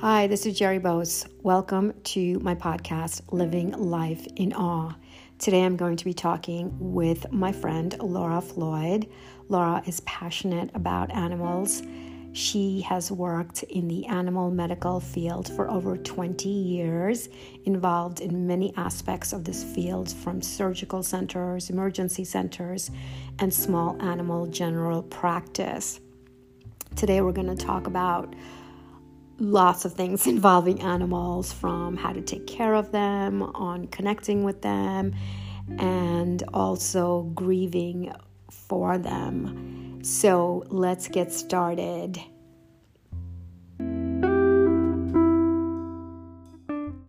Hi, this is Jerry Bose. Welcome to my podcast, Living Life in Awe. Today I'm going to be talking with my friend Laura Floyd. Laura is passionate about animals. She has worked in the animal medical field for over 20 years, involved in many aspects of this field from surgical centers, emergency centers, and small animal general practice. Today we're going to talk about lots of things involving animals from how to take care of them, on connecting with them, and also grieving for them. So let's get started.